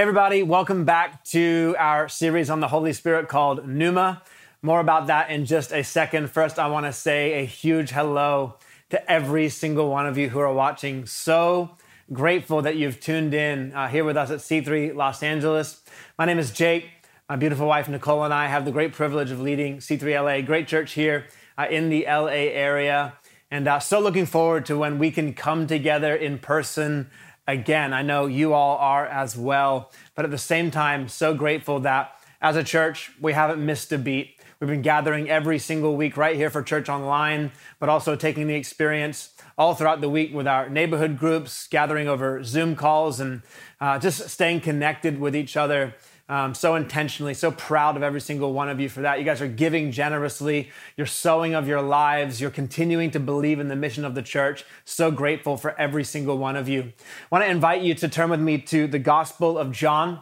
Everybody, welcome back to our series on the Holy Spirit called Pneuma. More about that in just a second. First, I want to say a huge hello to every single one of you who are watching. So grateful that you've tuned in uh, here with us at C3 Los Angeles. My name is Jake. My beautiful wife, Nicole, and I have the great privilege of leading C3 LA, great church here uh, in the LA area. And uh, so looking forward to when we can come together in person again. I know you all are as well. But at the same time, so grateful that as a church, we haven't missed a beat. We've been gathering every single week right here for Church Online, but also taking the experience all throughout the week with our neighborhood groups, gathering over Zoom calls, and uh, just staying connected with each other um, so intentionally. So proud of every single one of you for that. You guys are giving generously. You're sowing of your lives. You're continuing to believe in the mission of the church. So grateful for every single one of you. I want to invite you to turn with me to the Gospel of John,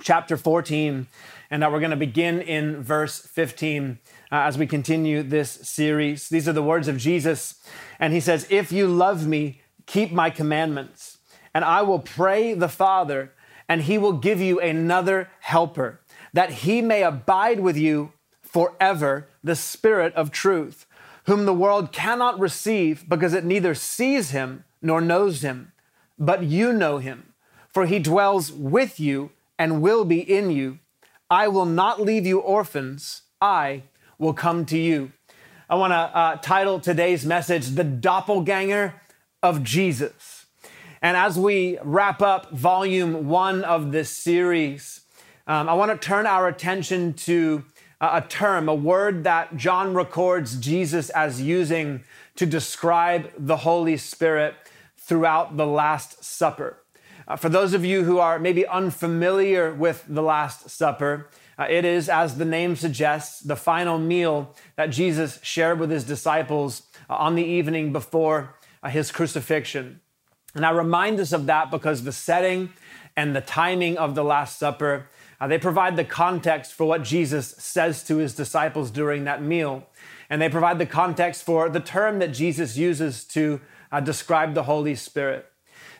chapter 14. And uh, we're going to begin in verse 15 uh, as we continue this series. These are the words of Jesus. And he says, If you love me, keep my commandments, and I will pray the Father and he will give you another helper, that he may abide with you forever, the Spirit of truth, whom the world cannot receive because it neither sees him nor knows him. But you know him, for he dwells with you and will be in you. I will not leave you orphans, I will come to you. I want to uh, title today's message, The Doppelganger of Jesus. And as we wrap up volume one of this series, um, I want to turn our attention to a term, a word that John records Jesus as using to describe the Holy Spirit throughout the Last Supper. Uh, for those of you who are maybe unfamiliar with the Last Supper, uh, it is, as the name suggests, the final meal that Jesus shared with his disciples uh, on the evening before uh, his crucifixion. And I remind us of that because the setting and the timing of the Last Supper, uh, they provide the context for what Jesus says to his disciples during that meal. And they provide the context for the term that Jesus uses to uh, describe the Holy Spirit.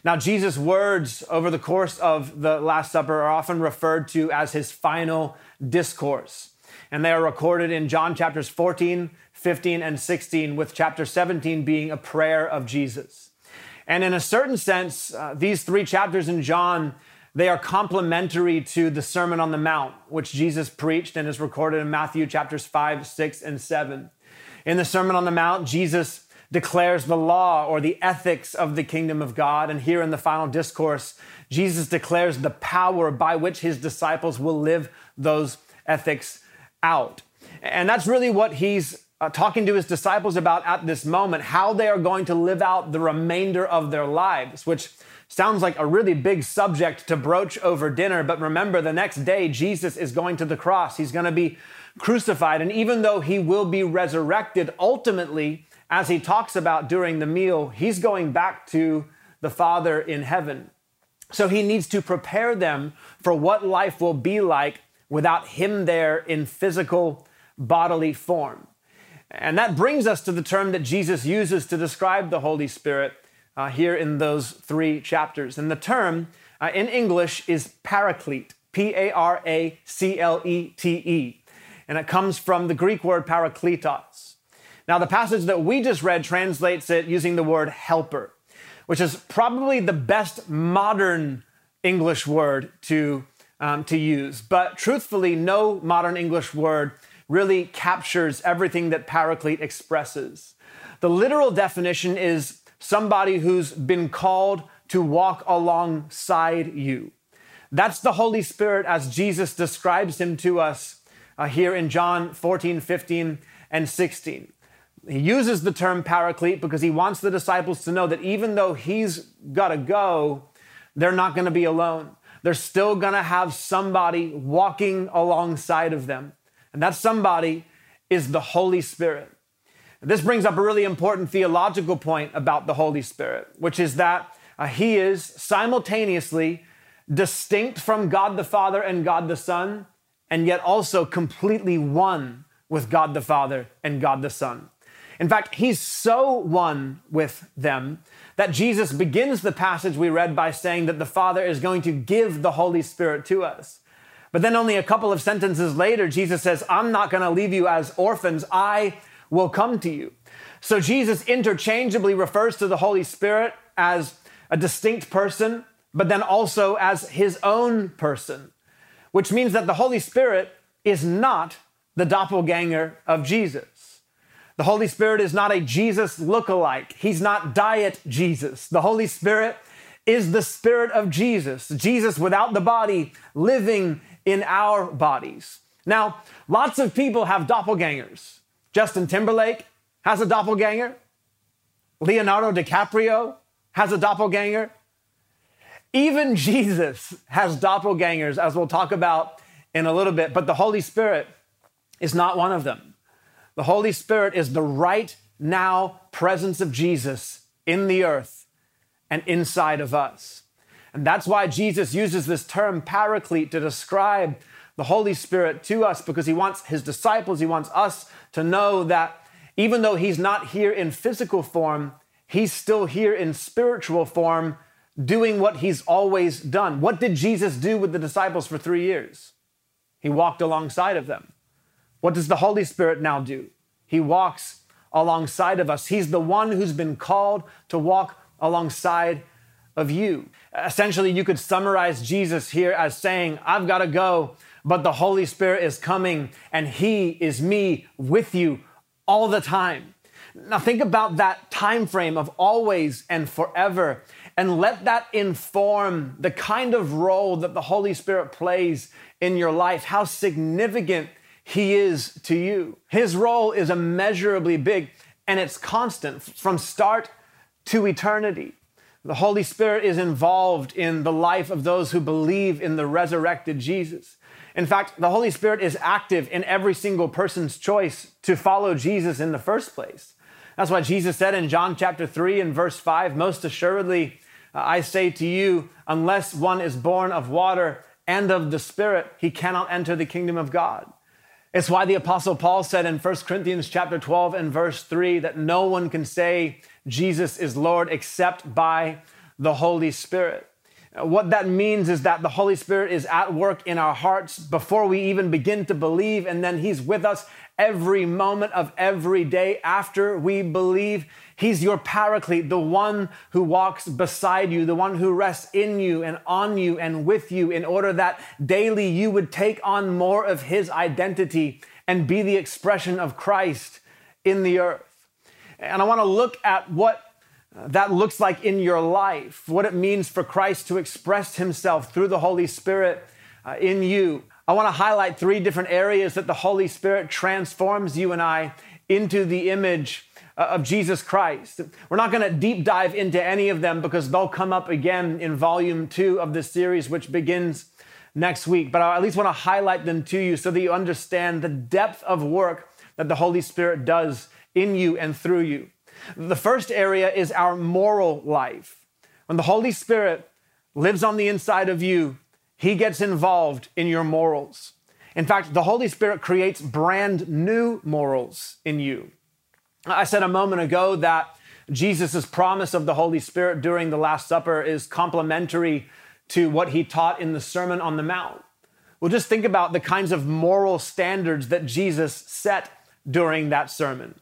Now, Jesus' words over the course of the Last Supper are often referred to as his final discourse. And they are recorded in John chapters 14, 15, and 16, with chapter 17 being a prayer of Jesus. And in a certain sense, uh, these three chapters in John, they are complementary to the Sermon on the Mount, which Jesus preached and is recorded in Matthew chapters 5, 6, and 7. In the Sermon on the Mount, Jesus declares the law or the ethics of the kingdom of God. And here in the final discourse, Jesus declares the power by which his disciples will live those ethics out. And that's really what he's uh, talking to his disciples about at this moment how they are going to live out the remainder of their lives, which sounds like a really big subject to broach over dinner. But remember, the next day, Jesus is going to the cross. He's going to be crucified. And even though he will be resurrected, ultimately, as he talks about during the meal, he's going back to the Father in heaven. So he needs to prepare them for what life will be like without him there in physical bodily form. And that brings us to the term that Jesus uses to describe the Holy Spirit uh, here in those three chapters. And the term uh, in English is paraclete, P A R A C L E T E. And it comes from the Greek word parakletos. Now, the passage that we just read translates it using the word helper, which is probably the best modern English word to, um, to use. But truthfully, no modern English word really captures everything that paraclete expresses. The literal definition is somebody who's been called to walk alongside you. That's the Holy Spirit as Jesus describes him to us uh, here in John 14, 15, and 16. He uses the term paraclete because he wants the disciples to know that even though he's got to go, they're not going to be alone. They're still going to have somebody walking alongside of them. And that somebody is the Holy Spirit. This brings up a really important theological point about the Holy Spirit, which is that uh, he is simultaneously distinct from God the Father and God the Son, and yet also completely one with God the Father and God the Son. In fact, he's so one with them that Jesus begins the passage we read by saying that the Father is going to give the Holy Spirit to us. But then only a couple of sentences later, Jesus says, I'm not going to leave you as orphans. I will come to you. So Jesus interchangeably refers to the Holy Spirit as a distinct person, but then also as his own person, which means that the Holy Spirit is not the doppelganger of Jesus. The Holy Spirit is not a Jesus look-alike. He's not diet Jesus. The Holy Spirit is the Spirit of Jesus, Jesus without the body living in our bodies. Now, lots of people have doppelgangers. Justin Timberlake has a doppelganger. Leonardo DiCaprio has a doppelganger. Even Jesus has doppelgangers, as we'll talk about in a little bit, but the Holy Spirit is not one of them. The Holy Spirit is the right now presence of Jesus in the earth and inside of us. And that's why Jesus uses this term paraclete to describe the Holy Spirit to us because he wants his disciples, he wants us to know that even though he's not here in physical form, he's still here in spiritual form doing what he's always done. What did Jesus do with the disciples for three years? He walked alongside of them. What does the Holy Spirit now do? He walks alongside of us. He's the one who's been called to walk alongside of you. Essentially, you could summarize Jesus here as saying, I've got to go, but the Holy Spirit is coming and He is me with you all the time. Now think about that time frame of always and forever and let that inform the kind of role that the Holy Spirit plays in your life, how significant he is to you. His role is immeasurably big and it's constant from start to eternity. The Holy Spirit is involved in the life of those who believe in the resurrected Jesus. In fact, the Holy Spirit is active in every single person's choice to follow Jesus in the first place. That's why Jesus said in John chapter 3 and verse 5 Most assuredly, uh, I say to you, unless one is born of water and of the Spirit, he cannot enter the kingdom of God. It's why the apostle Paul said in 1 Corinthians chapter 12 and verse 3 that no one can say Jesus is Lord except by the Holy Spirit. What that means is that the Holy Spirit is at work in our hearts before we even begin to believe, and then He's with us every moment of every day after we believe. He's your paraclete, the one who walks beside you, the one who rests in you and on you and with you in order that daily you would take on more of his identity and be the expression of Christ in the earth. And I want to look at what that looks like in your life, what it means for Christ to express himself through the Holy Spirit uh, in you. I want to highlight three different areas that the Holy Spirit transforms you and I into the image uh, of Jesus Christ. We're not going to deep dive into any of them because they'll come up again in volume two of this series, which begins next week. But I at least want to highlight them to you so that you understand the depth of work that the Holy Spirit does in you and through you. The first area is our moral life. When the Holy Spirit lives on the inside of you, he gets involved in your morals. In fact, the Holy Spirit creates brand new morals in you. I said a moment ago that Jesus' promise of the Holy Spirit during the Last Supper is complementary to what he taught in the Sermon on the Mount. Well, just think about the kinds of moral standards that Jesus set during that sermon.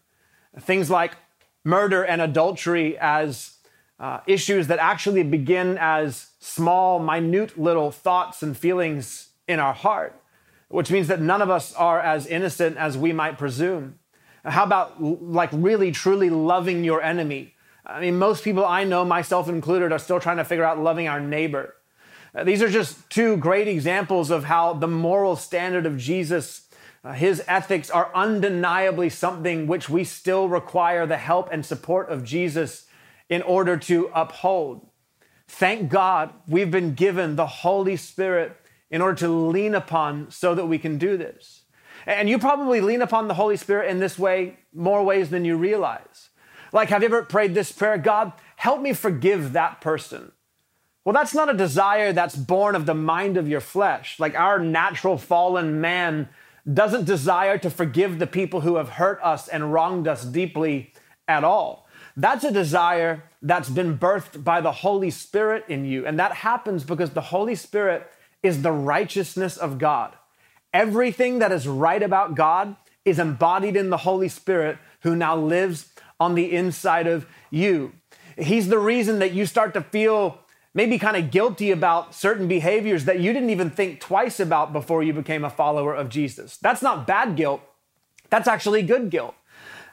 Things like murder and adultery as uh, issues that actually begin as small, minute little thoughts and feelings in our heart, which means that none of us are as innocent as we might presume. How about like really truly loving your enemy? I mean, most people I know, myself included, are still trying to figure out loving our neighbor. These are just two great examples of how the moral standard of Jesus, uh, his ethics, are undeniably something which we still require the help and support of Jesus in order to uphold. Thank God we've been given the Holy Spirit in order to lean upon so that we can do this. And you probably lean upon the Holy Spirit in this way more ways than you realize. Like, have you ever prayed this prayer? God, help me forgive that person. Well, that's not a desire that's born of the mind of your flesh. Like our natural fallen man doesn't desire to forgive the people who have hurt us and wronged us deeply at all. That's a desire that's been birthed by the Holy Spirit in you. And that happens because the Holy Spirit is the righteousness of God. Everything that is right about God is embodied in the Holy Spirit who now lives on the inside of you. He's the reason that you start to feel maybe kind of guilty about certain behaviors that you didn't even think twice about before you became a follower of Jesus. That's not bad guilt, that's actually good guilt.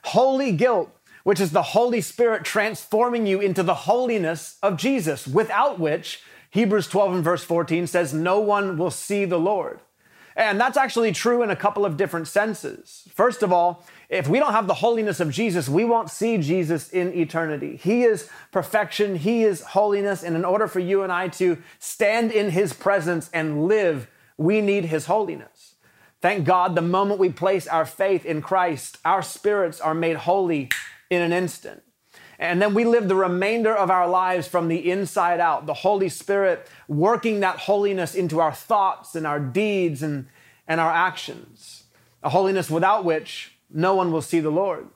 Holy guilt, which is the Holy Spirit transforming you into the holiness of Jesus, without which Hebrews 12 and verse 14 says, No one will see the Lord. And that's actually true in a couple of different senses. First of all, if we don't have the holiness of Jesus, we won't see Jesus in eternity. He is perfection, He is holiness. And in order for you and I to stand in His presence and live, we need His holiness. Thank God, the moment we place our faith in Christ, our spirits are made holy in an instant. And then we live the remainder of our lives from the inside out, the Holy Spirit working that holiness into our thoughts and our deeds and, and our actions. A holiness without which no one will see the Lord.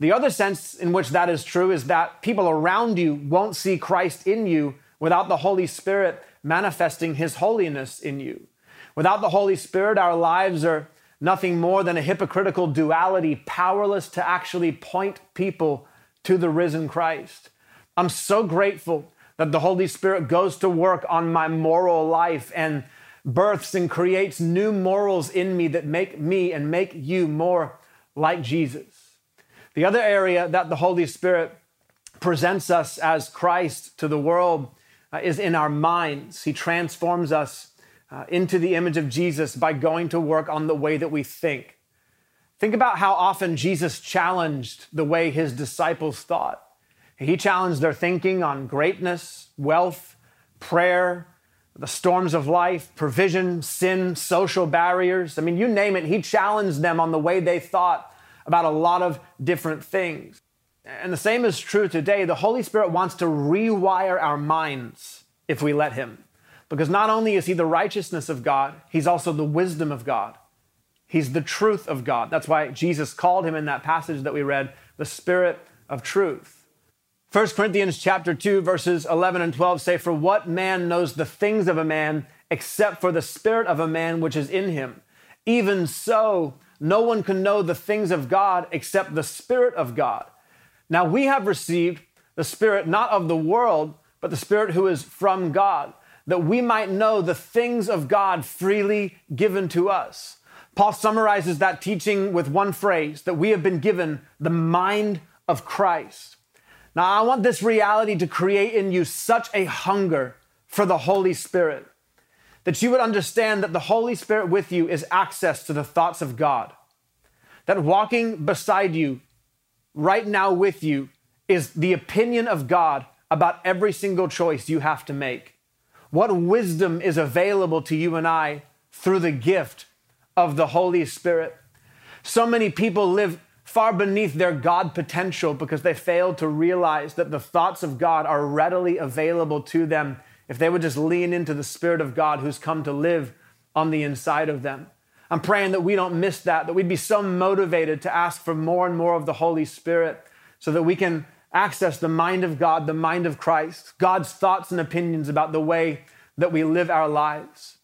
The other sense in which that is true is that people around you won't see Christ in you without the Holy Spirit manifesting his holiness in you. Without the Holy Spirit, our lives are nothing more than a hypocritical duality, powerless to actually point people to the risen Christ. I'm so grateful that the Holy Spirit goes to work on my moral life and births and creates new morals in me that make me and make you more like Jesus. The other area that the Holy Spirit presents us as Christ to the world uh, is in our minds. He transforms us uh, into the image of Jesus by going to work on the way that we think. Think about how often Jesus challenged the way his disciples thought. He challenged their thinking on greatness, wealth, prayer, the storms of life, provision, sin, social barriers. I mean, you name it, he challenged them on the way they thought about a lot of different things. And the same is true today. The Holy Spirit wants to rewire our minds if we let him. Because not only is he the righteousness of God, he's also the wisdom of God. He's the truth of God. That's why Jesus called him in that passage that we read, the Spirit of truth. 1 Corinthians chapter 2 verses 11 and 12 say for what man knows the things of a man except for the spirit of a man which is in him? Even so no one can know the things of God except the spirit of God. Now we have received the spirit not of the world but the spirit who is from God that we might know the things of God freely given to us. Paul summarizes that teaching with one phrase that we have been given the mind of Christ now, I want this reality to create in you such a hunger for the Holy Spirit that you would understand that the Holy Spirit with you is access to the thoughts of God. That walking beside you, right now with you, is the opinion of God about every single choice you have to make. What wisdom is available to you and I through the gift of the Holy Spirit? So many people live far beneath their God potential because they failed to realize that the thoughts of God are readily available to them if they would just lean into the Spirit of God who's come to live on the inside of them. I'm praying that we don't miss that, that we'd be so motivated to ask for more and more of the Holy Spirit so that we can access the mind of God, the mind of Christ, God's thoughts and opinions about the way that we live our lives.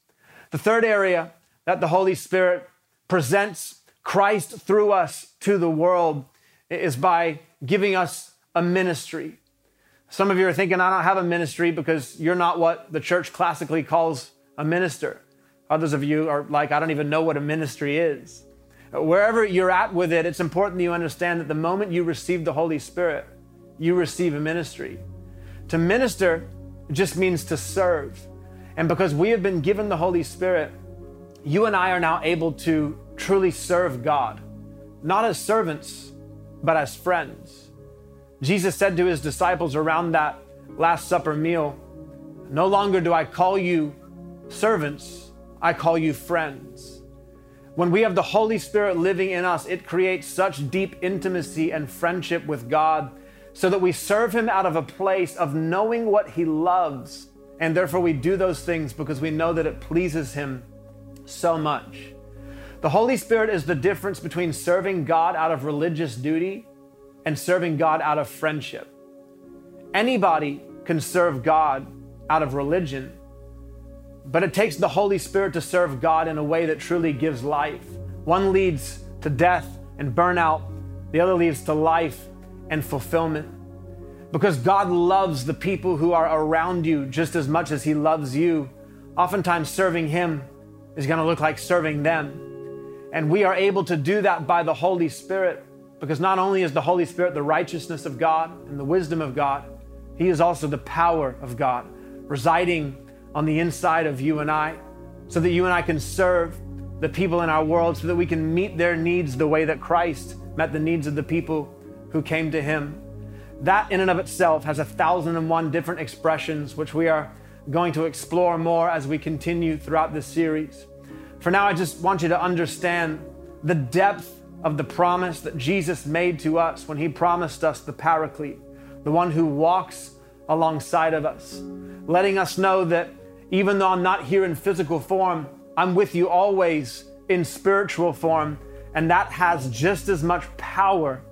The third area that the Holy Spirit presents Christ through us to the world is by giving us a ministry. Some of you are thinking, I don't have a ministry because you're not what the church classically calls a minister. Others of you are like, I don't even know what a ministry is. Wherever you're at with it, it's important that you understand that the moment you receive the Holy Spirit, you receive a ministry. To minister just means to serve. And because we have been given the Holy Spirit, you and I are now able to truly serve God, not as servants, but as friends. Jesus said to his disciples around that Last Supper meal, No longer do I call you servants, I call you friends. When we have the Holy Spirit living in us, it creates such deep intimacy and friendship with God so that we serve Him out of a place of knowing what He loves. And therefore, we do those things because we know that it pleases Him so much. The Holy Spirit is the difference between serving God out of religious duty and serving God out of friendship. Anybody can serve God out of religion, but it takes the Holy Spirit to serve God in a way that truly gives life. One leads to death and burnout, the other leads to life and fulfillment. Because God loves the people who are around you just as much as He loves you. Oftentimes, serving Him is going to look like serving them. And we are able to do that by the Holy Spirit because not only is the Holy Spirit the righteousness of God and the wisdom of God, He is also the power of God residing on the inside of you and I so that you and I can serve the people in our world so that we can meet their needs the way that Christ met the needs of the people who came to Him. That, in and of itself, has a thousand and one different expressions, which we are going to explore more as we continue throughout this series. For now, I just want you to understand the depth of the promise that Jesus made to us when he promised us the Paraclete, the one who walks alongside of us, letting us know that even though I'm not here in physical form, I'm with you always in spiritual form. And that has just as much power,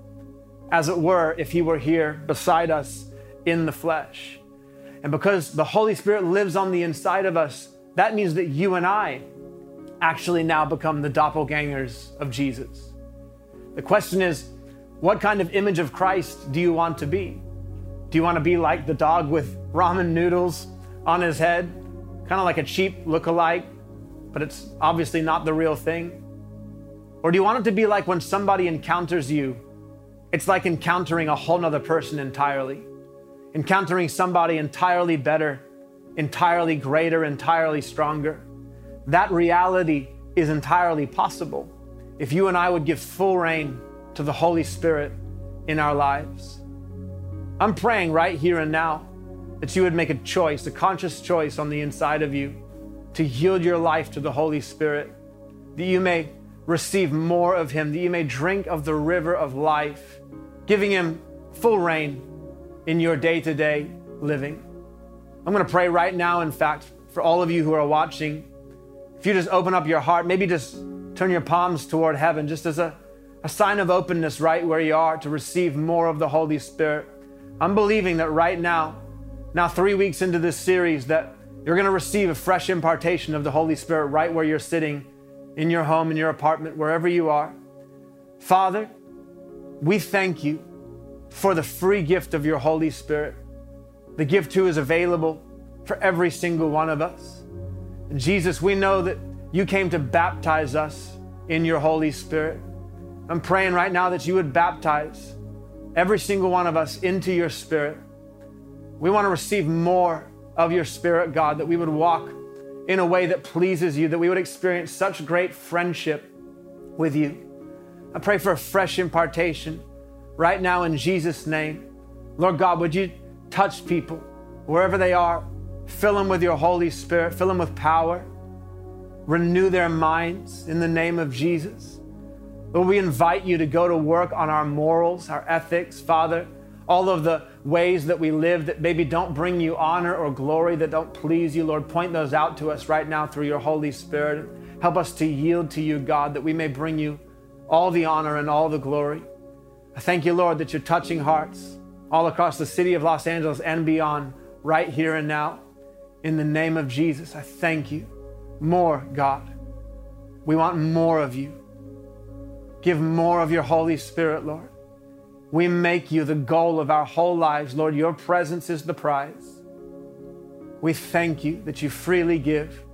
as it were, if he were here beside us in the flesh. And because the Holy Spirit lives on the inside of us, that means that you and I actually now become the doppelgangers of Jesus. The question is, what kind of image of Christ do you want to be? Do you want to be like the dog with ramen noodles on his head, kind of like a cheap look-alike, but it's obviously not the real thing? Or do you want it to be like when somebody encounters you, it's like encountering a whole nother person entirely, encountering somebody entirely better, entirely greater, entirely stronger? That reality is entirely possible if you and I would give full reign to the Holy Spirit in our lives. I'm praying right here and now that you would make a choice, a conscious choice on the inside of you to yield your life to the Holy Spirit, that you may receive more of Him, that you may drink of the river of life, giving Him full reign in your day to day living. I'm going to pray right now, in fact, for all of you who are watching if you just open up your heart, maybe just turn your palms toward heaven, just as a, a sign of openness right where you are to receive more of the Holy Spirit. I'm believing that right now, now three weeks into this series, that you're going to receive a fresh impartation of the Holy Spirit right where you're sitting in your home, in your apartment, wherever you are. Father, we thank you for the free gift of your Holy Spirit. The gift who is available for every single one of us. Jesus, we know that you came to baptize us in your Holy Spirit. I'm praying right now that you would baptize every single one of us into your Spirit. We want to receive more of your Spirit, God, that we would walk in a way that pleases you, that we would experience such great friendship with you. I pray for a fresh impartation right now in Jesus' name. Lord God, would you touch people wherever they are? Fill them with your Holy Spirit, fill them with power. Renew their minds in the name of Jesus. Lord, we invite you to go to work on our morals, our ethics, Father, all of the ways that we live that maybe don't bring you honor or glory, that don't please you. Lord, point those out to us right now through your Holy Spirit. Help us to yield to you, God, that we may bring you all the honor and all the glory. I thank you, Lord, that you're touching hearts all across the city of Los Angeles and beyond, right here and now. In the name of Jesus, I thank you. More, God. We want more of you. Give more of your Holy Spirit, Lord. We make you the goal of our whole lives, Lord. Your presence is the prize. We thank you that you freely give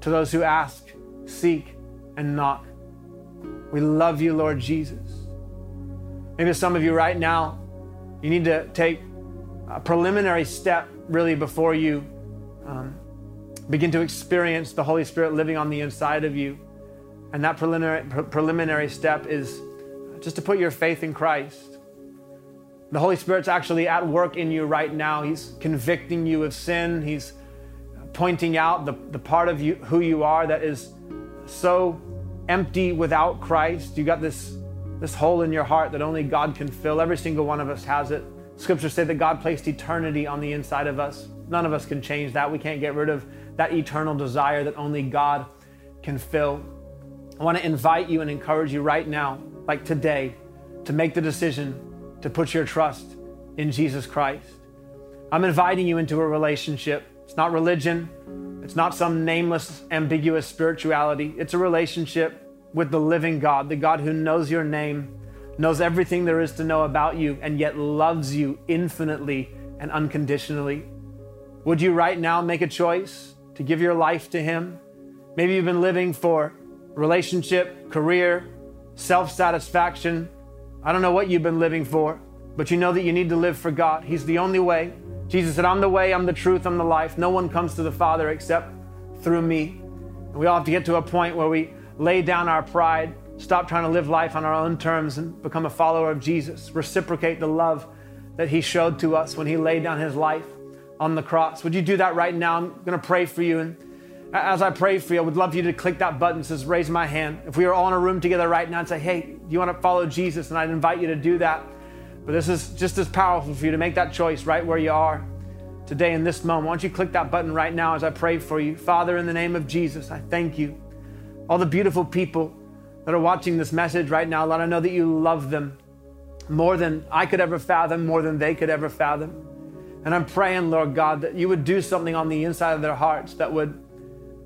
to those who ask, seek, and knock. We love you, Lord Jesus. Maybe some of you right now, you need to take a preliminary step really before you um, begin to experience the Holy Spirit living on the inside of you. And that preliminary, pre- preliminary step is just to put your faith in Christ. The Holy Spirit's actually at work in you right now. He's convicting you of sin. He's pointing out the, the part of you who you are that is so empty without Christ. You got this, this hole in your heart that only God can fill. Every single one of us has it. Scriptures say that God placed eternity on the inside of us. None of us can change that. We can't get rid of that eternal desire that only God can fill. I want to invite you and encourage you right now, like today, to make the decision to put your trust in Jesus Christ. I'm inviting you into a relationship. It's not religion, it's not some nameless, ambiguous spirituality. It's a relationship with the living God, the God who knows your name, knows everything there is to know about you, and yet loves you infinitely and unconditionally. Would you right now make a choice to give your life to Him? Maybe you've been living for relationship, career, self satisfaction. I don't know what you've been living for, but you know that you need to live for God. He's the only way. Jesus said, I'm the way, I'm the truth, I'm the life. No one comes to the Father except through me. And we all have to get to a point where we lay down our pride, stop trying to live life on our own terms, and become a follower of Jesus. Reciprocate the love that He showed to us when He laid down His life on the cross. Would you do that right now? I'm going to pray for you. And as I pray for you, I would love you to click that button that says raise my hand. If we were all in a room together right now and say, hey, do you want to follow Jesus? And I'd invite you to do that. But this is just as powerful for you to make that choice right where you are today in this moment. Why don't you click that button right now as I pray for you? Father, in the name of Jesus, I thank you. All the beautiful people that are watching this message right now, Lord, I know that you love them more than I could ever fathom, more than they could ever fathom. And I'm praying, Lord God, that you would do something on the inside of their hearts that would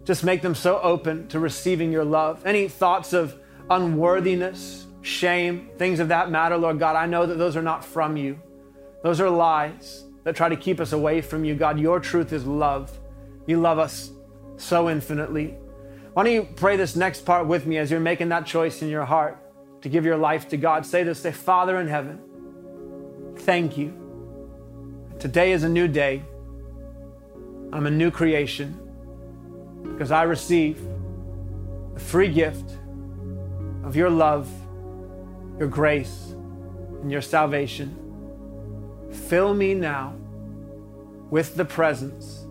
just make them so open to receiving your love. Any thoughts of unworthiness, shame, things of that matter, Lord God, I know that those are not from you. Those are lies that try to keep us away from you. God, your truth is love. You love us so infinitely. Why don't you pray this next part with me as you're making that choice in your heart to give your life to God? Say this, say, Father in heaven, thank you. Today is a new day. I'm a new creation because I receive the free gift of your love, your grace, and your salvation. Fill me now with the presence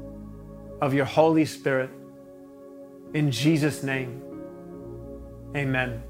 of your Holy Spirit. In Jesus' name, amen.